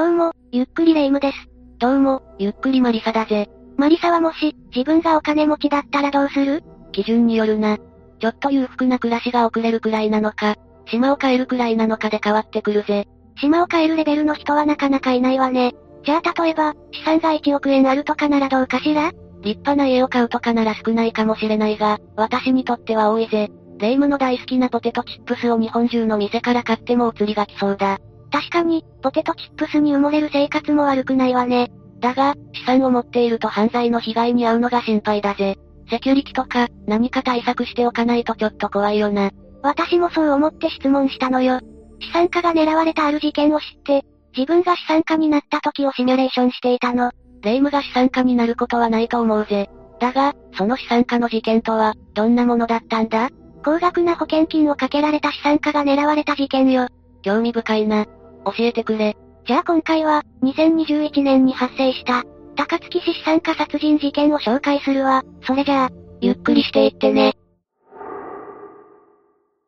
どうも、ゆっくりレ夢ムです。どうも、ゆっくりマリサだぜ。マリサはもし、自分がお金持ちだったらどうする？基準によるな。ちょっと裕福な暮らしが送れるくらいなのか、島を変えるくらいなのかで変わってくるぜ。島を変えるレベルの人はなかなかいないわね。じゃあ例えば、資産が1億円あるとかならどうかしら？立派な家を買うとかなら少ないかもしれないが、私にとっては多いぜ。レ夢ムの大好きなポテトチップスを日本中の店から買ってもお釣りが来そうだ。確かに、ポテトチップスに埋もれる生活も悪くないわね。だが、資産を持っていると犯罪の被害に遭うのが心配だぜ。セキュリティとか、何か対策しておかないとちょっと怖いよな。私もそう思って質問したのよ。資産家が狙われたある事件を知って、自分が資産家になった時をシミュレーションしていたの。霊夢が資産家になることはないと思うぜ。だが、その資産家の事件とは、どんなものだったんだ？高額な保険金をかけられた資産家が狙われた事件よ。興味深いな。教えてくれ。じゃあ今回は、2021年に発生した、高槻市資産家殺人事件を紹介するわ。それじゃあ、ゆっくりしていってね。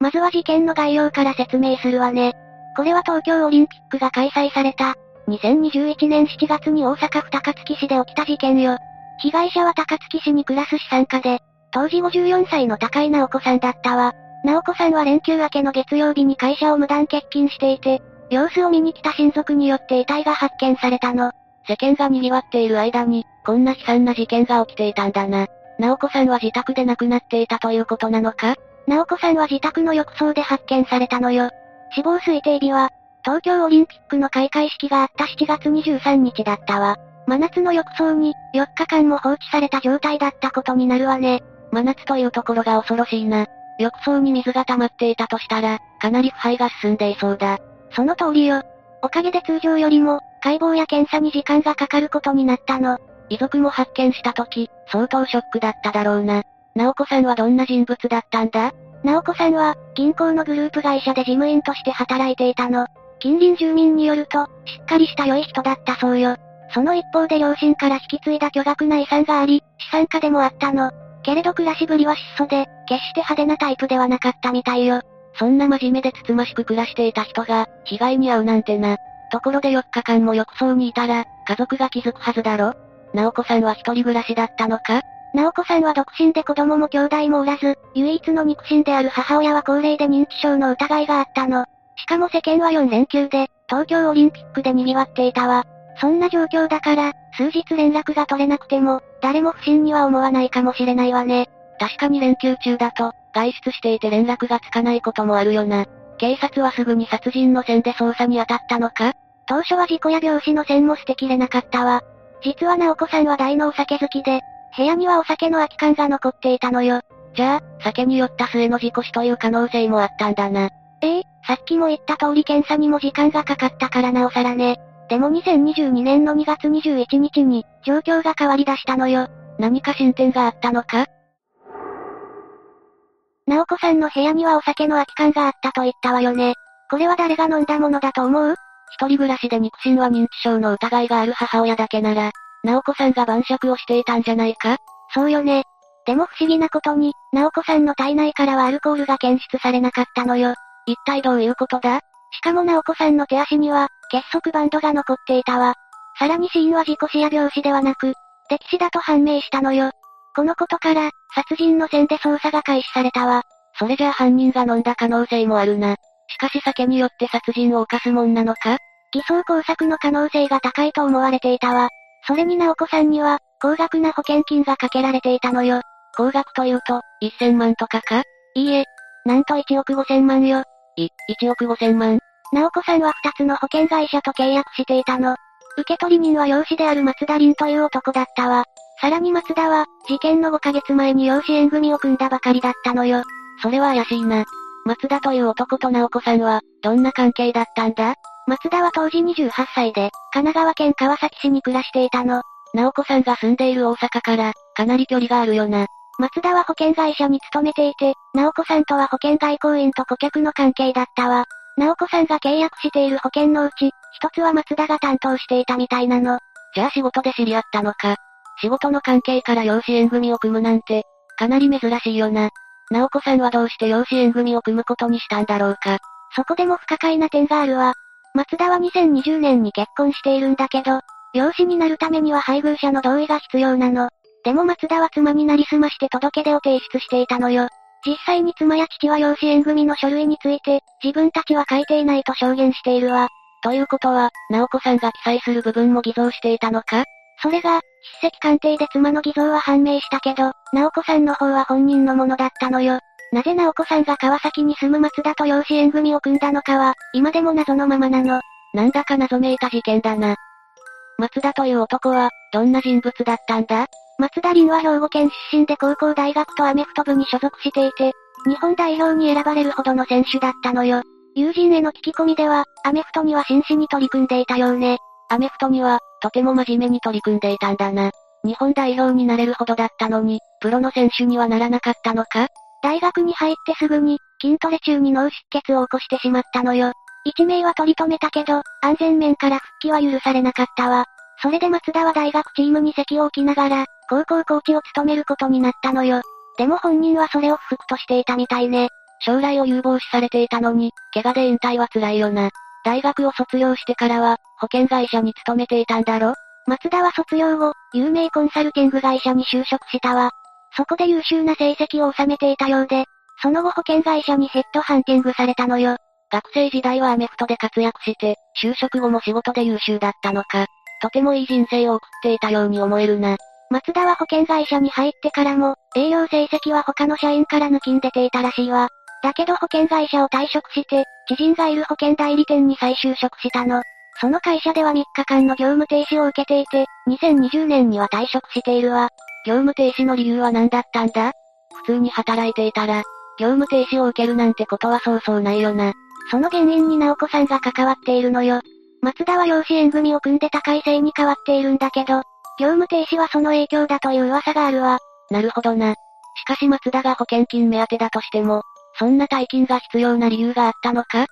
まずは事件の概要から説明するわね。これは東京オリンピックが開催された、2021年7月に大阪府高槻市で起きた事件よ。被害者は高槻市に暮らす資産家で、当時54歳の高井直子さんだったわ。直子さんは連休明けの月曜日に会社を無断欠勤していて、様子を見に来た親族によって遺体が発見されたの。世間が賑わっている間に、こんな悲惨な事件が起きていたんだな。直子さんは自宅で亡くなっていたということなのか？直子さんは自宅の浴槽で発見されたのよ。死亡推定日は、東京オリンピックの開会式があった7月23日だったわ。真夏の浴槽に、4日間も放置された状態だったことになるわね。真夏というところが恐ろしいな。浴槽に水が溜まっていたとしたら、かなり腐敗が進んでいそうだ。その通りよ。おかげで通常よりも、解剖や検査に時間がかかることになったの。遺族も発見した時、相当ショックだっただろうな。直子さんはどんな人物だったんだ？直子さんは、銀行のグループ会社で事務員として働いていたの。近隣住民によると、しっかりした良い人だったそうよ。その一方で両親から引き継いだ巨額な遺産があり、資産家でもあったの。けれど暮らしぶりは質素で、決して派手なタイプではなかったみたいよ。そんな真面目でつつましく暮らしていた人が、被害に遭うなんてな。ところで4日間も浴槽にいたら、家族が気づくはずだろ？直子さんは一人暮らしだったのか？直子さんは独身で子供も兄弟もおらず、唯一の肉親である母親は高齢で認知症の疑いがあったの。しかも世間は4連休で、東京オリンピックで賑わっていたわ。そんな状況だから、数日連絡が取れなくても、誰も不審には思わないかもしれないわね。確かに連休中だと、外出していて連絡がつかないこともあるよな。警察はすぐに殺人の線で捜査に当たったのか？当初は事故や病死の線も捨てきれなかったわ。実は直子さんは大のお酒好きで、部屋にはお酒の空き缶が残っていたのよ。じゃあ、酒に酔った末の事故死という可能性もあったんだな。ええさっきも言った通り検査にも時間がかかったからなおさらね。でも2022年の2月21日に、状況が変わり出したのよ。何か進展があったのか？直子さんの部屋にはお酒の空き缶があったと言ったわよね。これは誰が飲んだものだと思う？一人暮らしで肉親は認知症の疑いがある母親だけなら、直子さんが晩酌をしていたんじゃないか？そうよね。でも不思議なことに、直子さんの体内からはアルコールが検出されなかったのよ。一体どういうことだ？しかも直子さんの手足には、結束バンドが残っていたわ。さらに死因は事故死や病死ではなく、溺死だと判明したのよ。このことから、殺人の線で捜査が開始されたわ。それじゃあ犯人が飲んだ可能性もあるな。しかし酒によって殺人を犯すもんなのか？偽装工作の可能性が高いと思われていたわ。それに直子さんには、高額な保険金がかけられていたのよ。高額というと、1000万とかか？いいえ、なんと1億5000万よ。い、1億5000万？直子さんは2つの保険会社と契約していたの。受取人は養子である松田凛という男だったわ。さらに松田は、事件の5ヶ月前に養子縁組を組んだばかりだったのよ。それは怪しいな。松田という男と直子さんは、どんな関係だったんだ？松田は当時28歳で、神奈川県川崎市に暮らしていたの。直子さんが住んでいる大阪から、かなり距離があるよな。松田は保険会社に勤めていて、直子さんとは保険外交員と顧客の関係だったわ。直子さんが契約している保険のうち、一つは松田が担当していたみたいなの。じゃあ仕事で知り合ったのか。仕事の関係から養子縁組を組むなんて、かなり珍しいよな。直子さんはどうして養子縁組を組むことにしたんだろうか。そこでも不可解な点があるわ。松田は2020年に結婚しているんだけど、養子になるためには配偶者の同意が必要なの。でも松田は妻になりすまして届け出を提出していたのよ。実際に妻や父は養子縁組の書類について、自分たちは書いていないと証言しているわ。ということは、直子さんが記載する部分も偽造していたのか？それが、筆跡鑑定で妻の偽造は判明したけど、直子さんの方は本人のものだったのよ。なぜ直子さんが川崎に住む松田と養子縁組を組んだのかは、今でも謎のままなの。なんだか謎めいた事件だな。松田という男は、どんな人物だったんだ？松田凛は兵庫県出身で高校大学とアメフト部に所属していて、日本代表に選ばれるほどの選手だったのよ。友人への聞き込みでは、アメフトには真摯に取り組んでいたようね。アメフトには、とても真面目に取り組んでいたんだな。日本代表になれるほどだったのに、プロの選手にはならなかったのか？大学に入ってすぐに、筋トレ中に脳出血を起こしてしまったのよ。一名は取り留めたけど、安全面から復帰は許されなかったわ。それで松田は大学チームに席を置きながら、高校コーチを務めることになったのよ。でも本人はそれを不服としていたみたいね。将来を有望視されていたのに、怪我で引退は辛いよな。大学を卒業してからは、保険会社に勤めていたんだろ？松田は卒業後、有名コンサルティング会社に就職したわ。そこで優秀な成績を収めていたようで、その後保険会社にヘッドハンティングされたのよ。学生時代はアメフトで活躍して、就職後も仕事で優秀だったのか。とてもいい人生を送っていたように思えるな。松田は保険会社に入ってからも、営業成績は他の社員から抜きん出ていたらしいわ。だけど保険会社を退職して、知人がいる保険代理店に再就職したの。その会社では3日間の業務停止を受けていて、2020年には退職しているわ。業務停止の理由は何だったんだ？普通に働いていたら、業務停止を受けるなんてことはそうそうないよな。その原因に直子さんが関わっているのよ。松田は養子縁組を組んで高い性に変わっているんだけど、業務停止はその影響だという噂があるわ。なるほどな。しかし松田が保険金目当てだとしても、そんな大金が必要な理由があったのか？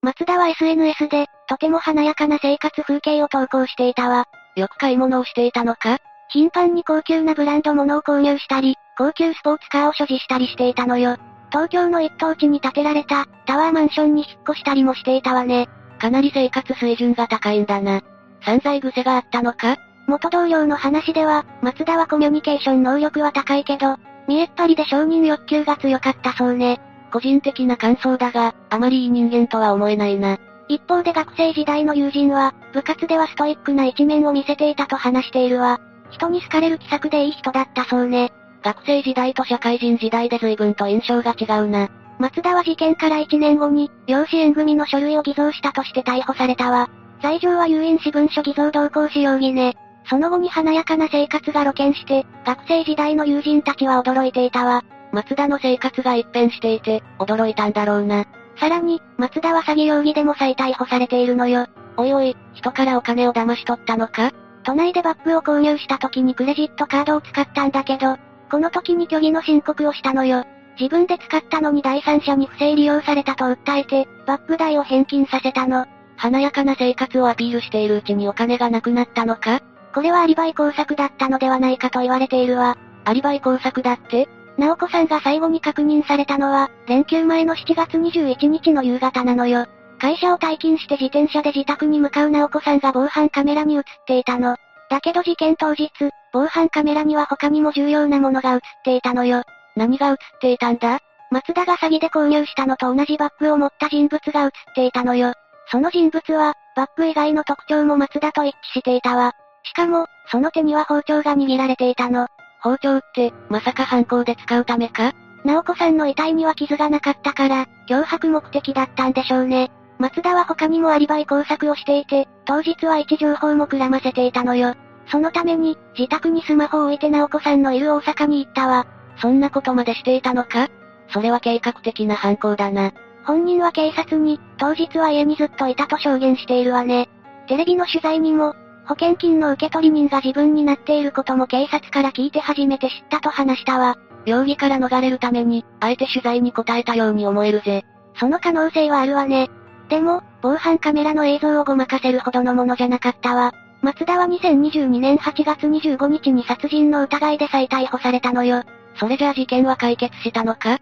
松田は SNS で、とても華やかな生活風景を投稿していたわ。よく買い物をしていたのか？頻繁に高級なブランド物を購入したり、高級スポーツカーを所持したりしていたのよ。東京の一等地に建てられた、タワーマンションに引っ越したりもしていたわね。かなり生活水準が高いんだな。散財癖があったのか？元同僚の話では、松田はコミュニケーション能力は高いけど、見えっ張りで承認欲求が強かったそうね。個人的な感想だが、あまりいい人間とは思えないな。一方で学生時代の友人は、部活ではストイックな一面を見せていたと話しているわ。人に好かれる気さくでいい人だったそうね。学生時代と社会人時代で随分と印象が違うな。松田は事件から1年後に、養子縁組の書類を偽造したとして逮捕されたわ。罪状は有印私文書偽造同行使容疑ね。その後に華やかな生活が露見して、学生時代の友人たちは驚いていたわ。松田の生活が一変していて、驚いたんだろうな。さらに、松田は詐欺容疑でも再逮捕されているのよ。おいおい、人からお金を騙し取ったのか？都内でバッグを購入した時にクレジットカードを使ったんだけど、この時に虚偽の申告をしたのよ。自分で使ったのに第三者に不正利用されたと訴えて、バッグ代を返金させたの。華やかな生活をアピールしているうちにお金がなくなったのか？これはアリバイ工作だったのではないかと言われているわ。アリバイ工作だって？直子さんが最後に確認されたのは、連休前の7月21日の夕方なのよ。会社を退勤して自転車で自宅に向かう直子さんが防犯カメラに映っていたの。だけど事件当日、防犯カメラには他にも重要なものが映っていたのよ。何が映っていたんだ？松田が詐欺で購入したのと同じバッグを持った人物が映っていたのよ。その人物は、バッグ以外の特徴も松田と一致していたわ。しかも、その手には包丁が握られていたの。包丁って、まさか犯行で使うためか？直子さんの遺体には傷がなかったから、脅迫目的だったんでしょうね。松田は他にもアリバイ工作をしていて、当日は位置情報もくらませていたのよ。そのために、自宅にスマホを置いて直子さんのいる大阪に行ったわ。そんなことまでしていたのか？それは計画的な犯行だな。本人は警察に、当日は家にずっといたと証言しているわね。テレビの取材にも、保険金の受取人が自分になっていることも警察から聞いて初めて知ったと話したわ。容疑から逃れるために、あえて取材に答えたように思えるぜ。その可能性はあるわね。でも、防犯カメラの映像をごまかせるほどのものじゃなかったわ。松田は2022年8月25日に殺人の疑いで再逮捕されたのよ。それじゃあ事件は解決したのか？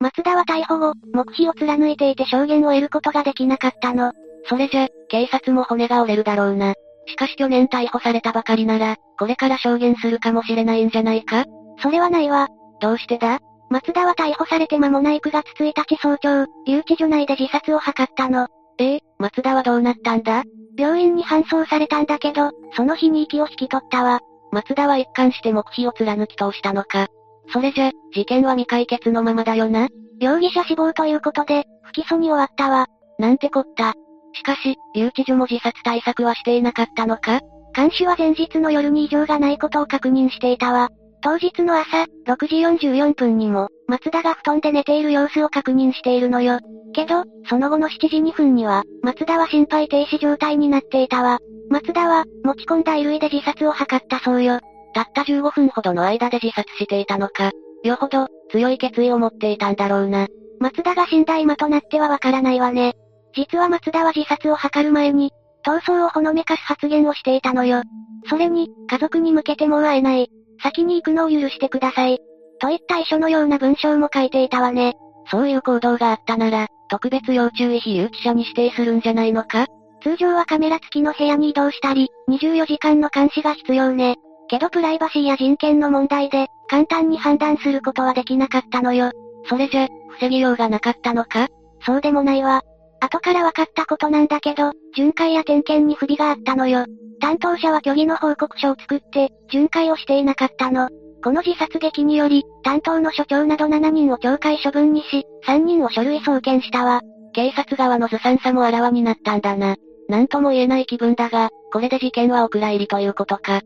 松田は逮捕後、黙秘を貫いていて証言を得ることができなかったの。それじゃ、警察も骨が折れるだろうな。しかし去年逮捕されたばかりなら、これから証言するかもしれないんじゃないか？それはないわ。どうしてだ？松田は逮捕されて間もない9月1日早朝、留置所内で自殺を図ったの。ええ松田はどうなったんだ？病院に搬送されたんだけど、その日に息を引き取ったわ。松田は一貫して黙秘を貫き通したのか？それじゃ、事件は未解決のままだよな。容疑者死亡ということで、不起訴に終わったわ。なんてこった。しかし、留置所も自殺対策はしていなかったのか看守は前日の夜に異常がないことを確認していたわ。当日の朝、6時44分にも、松田が布団で寝ている様子を確認しているのよ。けど、その後の7時2分には、松田は心肺停止状態になっていたわ。松田は、持ち込んだ衣類で自殺を図ったそうよ。たった15分ほどの間で自殺していたのか。よほど、強い決意を持っていたんだろうな。松田が死んだ今となってはわからないわね。実は松田は自殺を図る前に、逃走をほのめかす発言をしていたのよ。それに、家族に向けてもう会えない。先に行くのを許してください。といった遺書のような文章も書いていたわね。そういう行動があったなら、特別要注意非有記者に指定するんじゃないのか通常はカメラ付きの部屋に移動したり、24時間の監視が必要ね。けどプライバシーや人権の問題で、簡単に判断することはできなかったのよ。それじゃ、防ぎようがなかったのか？そうでもないわ。後から分かったことなんだけど、巡回や点検に不備があったのよ。担当者は虚偽の報告書を作って、巡回をしていなかったの。この自殺劇により、担当の所長など7人を懲戒処分にし、3人を書類送検したわ。警察側のずさんさもあらわになったんだな。なんとも言えない気分だが、これで事件はお蔵入りということか。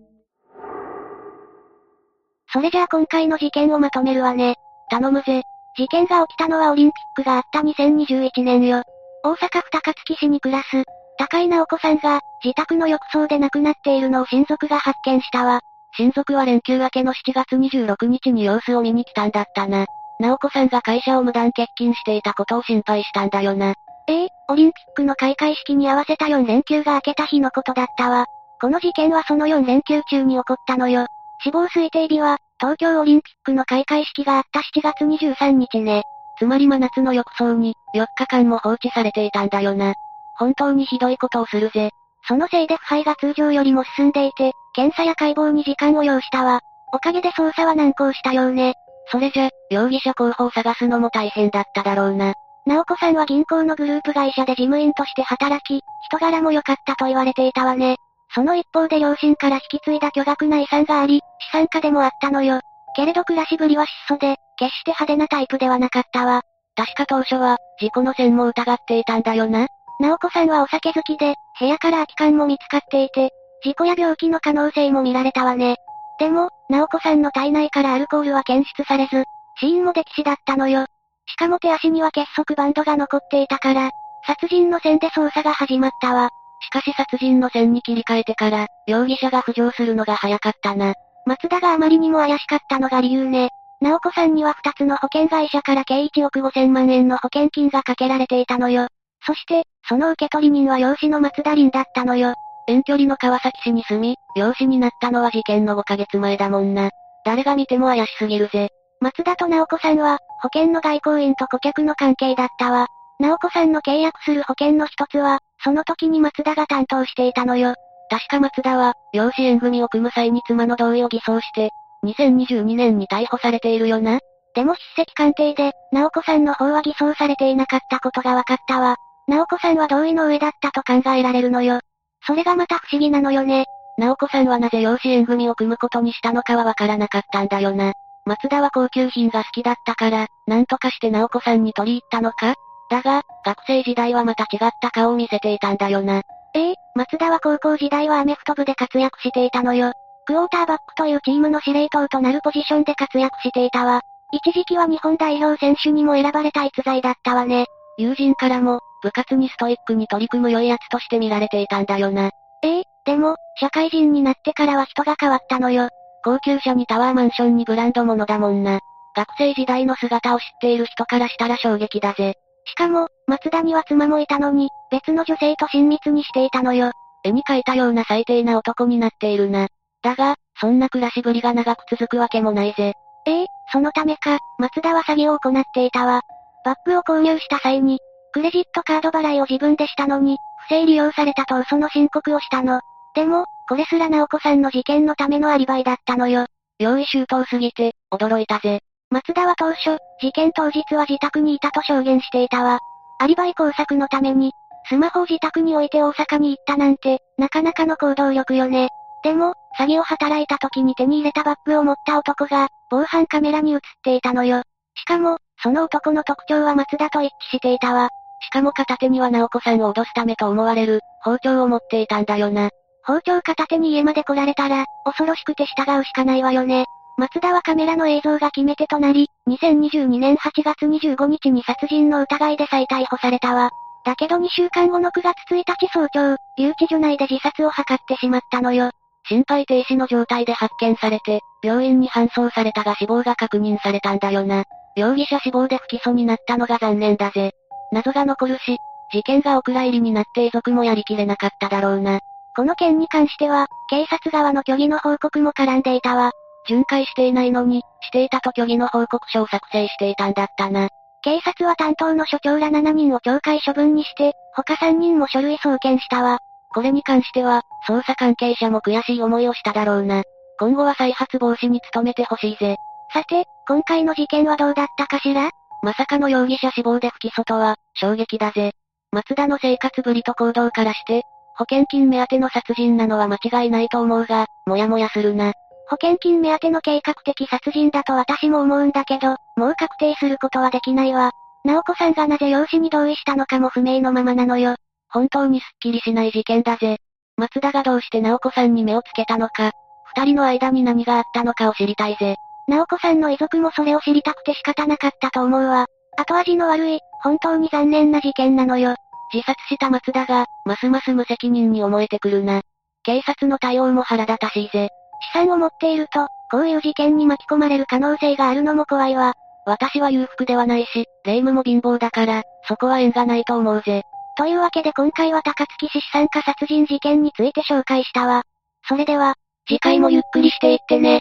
それじゃあ今回の事件をまとめるわね。頼むぜ。事件が起きたのはオリンピックがあった2021年よ。大阪府高槻市に暮らす、高井直子さんが、自宅の浴槽で亡くなっているのを親族が発見したわ。親族は連休明けの7月26日に様子を見に来たんだったな。直子さんが会社を無断欠勤していたことを心配したんだよな。ええオリンピックの開会式に合わせた4連休が明けた日のことだったわ。この事件はその4連休中に起こったのよ。死亡推定日は、東京オリンピックの開会式があった7月23日ね。つまり真夏の浴槽に、4日間も放置されていたんだよな。本当にひどいことをするぜ。そのせいで腐敗が通常よりも進んでいて、検査や解剖に時間を要したわ。おかげで捜査は難航したようね。それじゃ、容疑者候補を探すのも大変だっただろうな。直子さんは銀行のグループ会社で事務員として働き、人柄も良かったと言われていたわね。その一方で両親から引き継いだ巨額な遺産があり、資産家でもあったのよ。けれど暮らしぶりは質素で、決して派手なタイプではなかったわ。確か当初は、事故の線も疑っていたんだよな。直子さんはお酒好きで、部屋から空き缶も見つかっていて、事故や病気の可能性も見られたわね。でも、直子さんの体内からアルコールは検出されず、死因も溺死だったのよ。しかも手足には結束バンドが残っていたから、殺人の線で捜査が始まったわ。しかし殺人の線に切り替えてから、容疑者が浮上するのが早かったな。松田があまりにも怪しかったのが理由ね。直子さんには二つの保険会社から計1億5千万円の保険金がかけられていたのよ。そして、その受取人は養子の松田林だったのよ。遠距離の川崎市に住み、養子になったのは事件の5ヶ月前だもんな。誰が見ても怪しすぎるぜ。松田と直子さんは、保険の外交員と顧客の関係だったわ。直子さんの契約する保険の一つは、その時に松田が担当していたのよ。確か松田は、養子縁組を組む際に妻の同意を偽装して、2022年に逮捕されているよな。でも筆跡鑑定で、直子さんの方は偽装されていなかったことが分かったわ。直子さんは同意の上だったと考えられるのよ。それがまた不思議なのよね。直子さんはなぜ養子縁組を組むことにしたのかはわからなかったんだよな。松田は高級品が好きだったから、なんとかして直子さんに取り入ったのか？だが、学生時代はまた違った顔を見せていたんだよな。ええ松田は高校時代はアメフト部で活躍していたのよ。クォーターバックというチームの司令塔となるポジションで活躍していたわ。一時期は日本代表選手にも選ばれた逸材だったわね。友人からも、部活にストイックに取り組む良い奴として見られていたんだよな。ええでも、社会人になってからは人が変わったのよ。高級車にタワーマンションにブランド物だもんな。学生時代の姿を知っている人からしたら衝撃だぜ。しかも、松田には妻もいたのに、別の女性と親密にしていたのよ。絵に描いたような最低な男になっているな。だが、そんな暮らしぶりが長く続くわけもないぜ。ええそのためか、松田は詐欺を行っていたわ。バッグを購入した際に、クレジットカード払いを自分でしたのに、不正利用されたと嘘の申告をしたの。でも、これすら直子さんの事件のためのアリバイだったのよ。用意周到すぎて、驚いたぜ。松田は当初、事件当日は自宅にいたと証言していたわ。アリバイ工作のために、スマホを自宅に置いて大阪に行ったなんて、なかなかの行動力よね。でも、詐欺を働いた時に手に入れたバッグを持った男が、防犯カメラに映っていたのよ。しかも、その男の特徴は松田と一致していたわ。しかも片手には直子さんを脅すためと思われる、包丁を持っていたんだよな。包丁片手に家まで来られたら、恐ろしくて従うしかないわよね。松田はカメラの映像が決め手となり、2022年8月25日に殺人の疑いで再逮捕されたわ。だけど2週間後の9月1日早朝、留置所内で自殺を図ってしまったのよ。心肺停止の状態で発見されて、病院に搬送されたが死亡が確認されたんだよな。容疑者死亡で不起訴になったのが残念だぜ。謎が残るし、事件がお蔵入りになって遺族もやりきれなかっただろうな。この件に関しては、警察側の虚偽の報告も絡んでいたわ。巡回していないのに、していたと虚偽の報告書を作成していたんだったな。警察は担当の所長ら7人を懲戒処分にして、他3人も書類送検したわ。これに関しては、捜査関係者も悔しい思いをしただろうな。今後は再発防止に努めてほしいぜ。さて、今回の事件はどうだったかしら？まさかの容疑者死亡で不起訴とは、衝撃だぜ。松田の生活ぶりと行動からして、保険金目当ての殺人なのは間違いないと思うが、もやもやするな。保険金目当ての計画的殺人だと私も思うんだけど、もう確定することはできないわ。直子さんがなぜ養子に同意したのかも不明のままなのよ。本当にすっきりしない事件だぜ。松田がどうして直子さんに目をつけたのか、二人の間に何があったのかを知りたいぜ。直子さんの遺族もそれを知りたくて仕方なかったと思うわ。後味の悪い、本当に残念な事件なのよ。自殺した松田が、ますます無責任に思えてくるな。警察の対応も腹立たしいぜ。資産を持っていると、こういう事件に巻き込まれる可能性があるのも怖いわ。私は裕福ではないし、霊夢も貧乏だから、そこは縁がないと思うぜ。というわけで今回は高槻市資産家殺人事件について紹介したわ。それでは、次回もゆっくりしていってね。